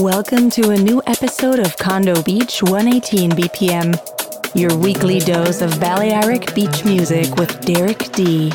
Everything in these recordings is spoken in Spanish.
Welcome to a new episode of Condo Beach 118 BPM, your weekly dose of Balearic beach music with Derek D.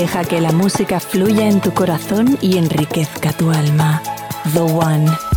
Deja que la música fluya en tu corazón y enriquezca tu alma. The One.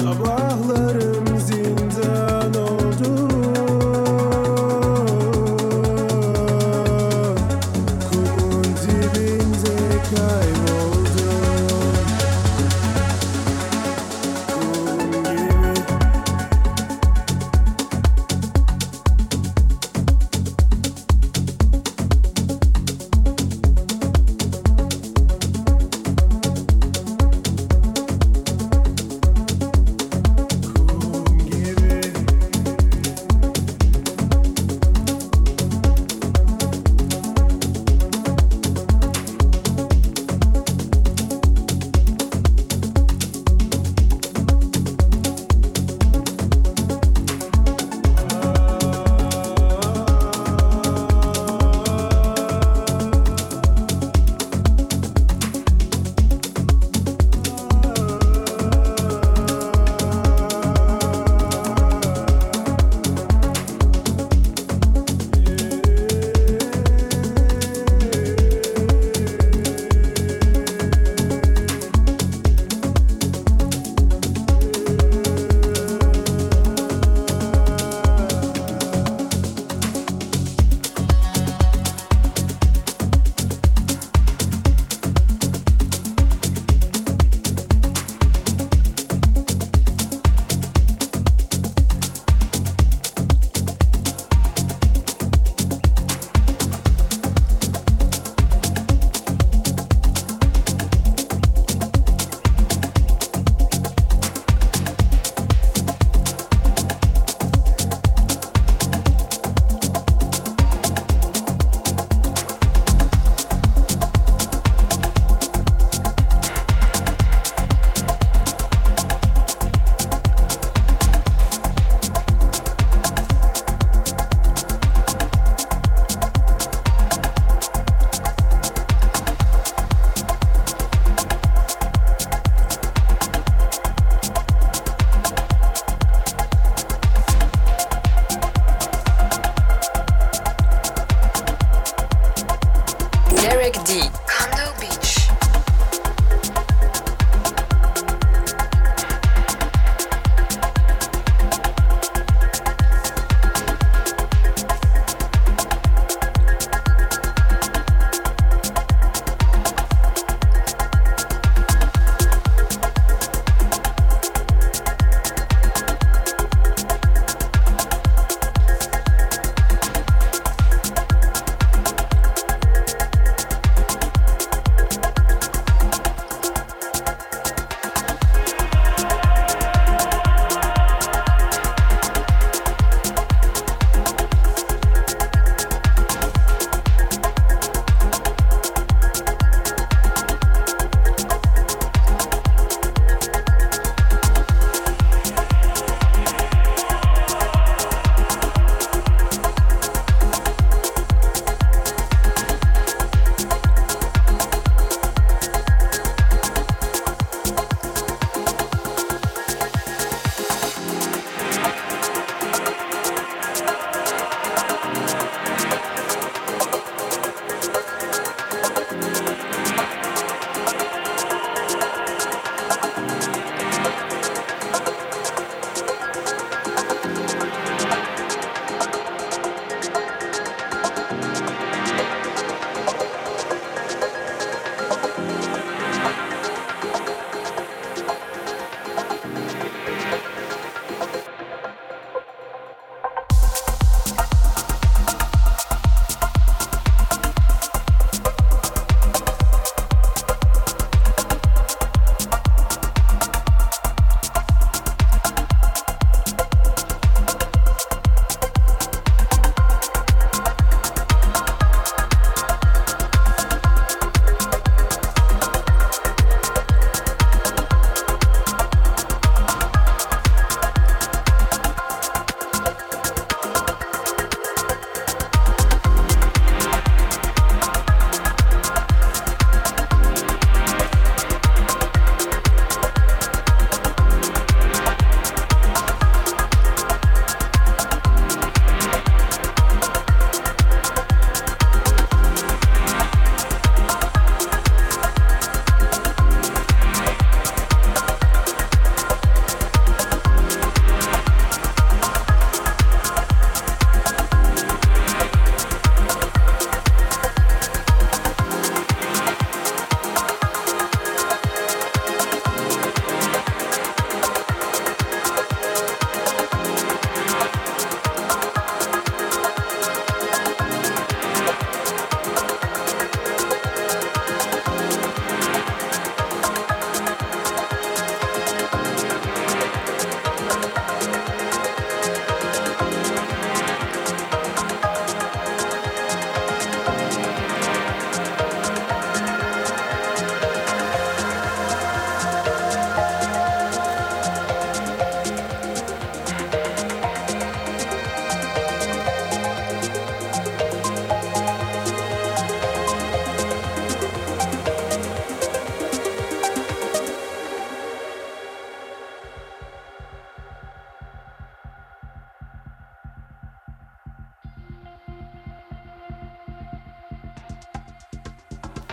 sabahları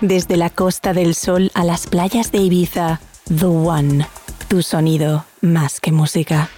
Desde la Costa del Sol a las playas de Ibiza, The One, tu sonido más que música.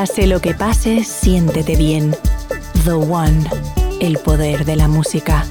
Pase lo que pase, siéntete bien. The One, el poder de la música.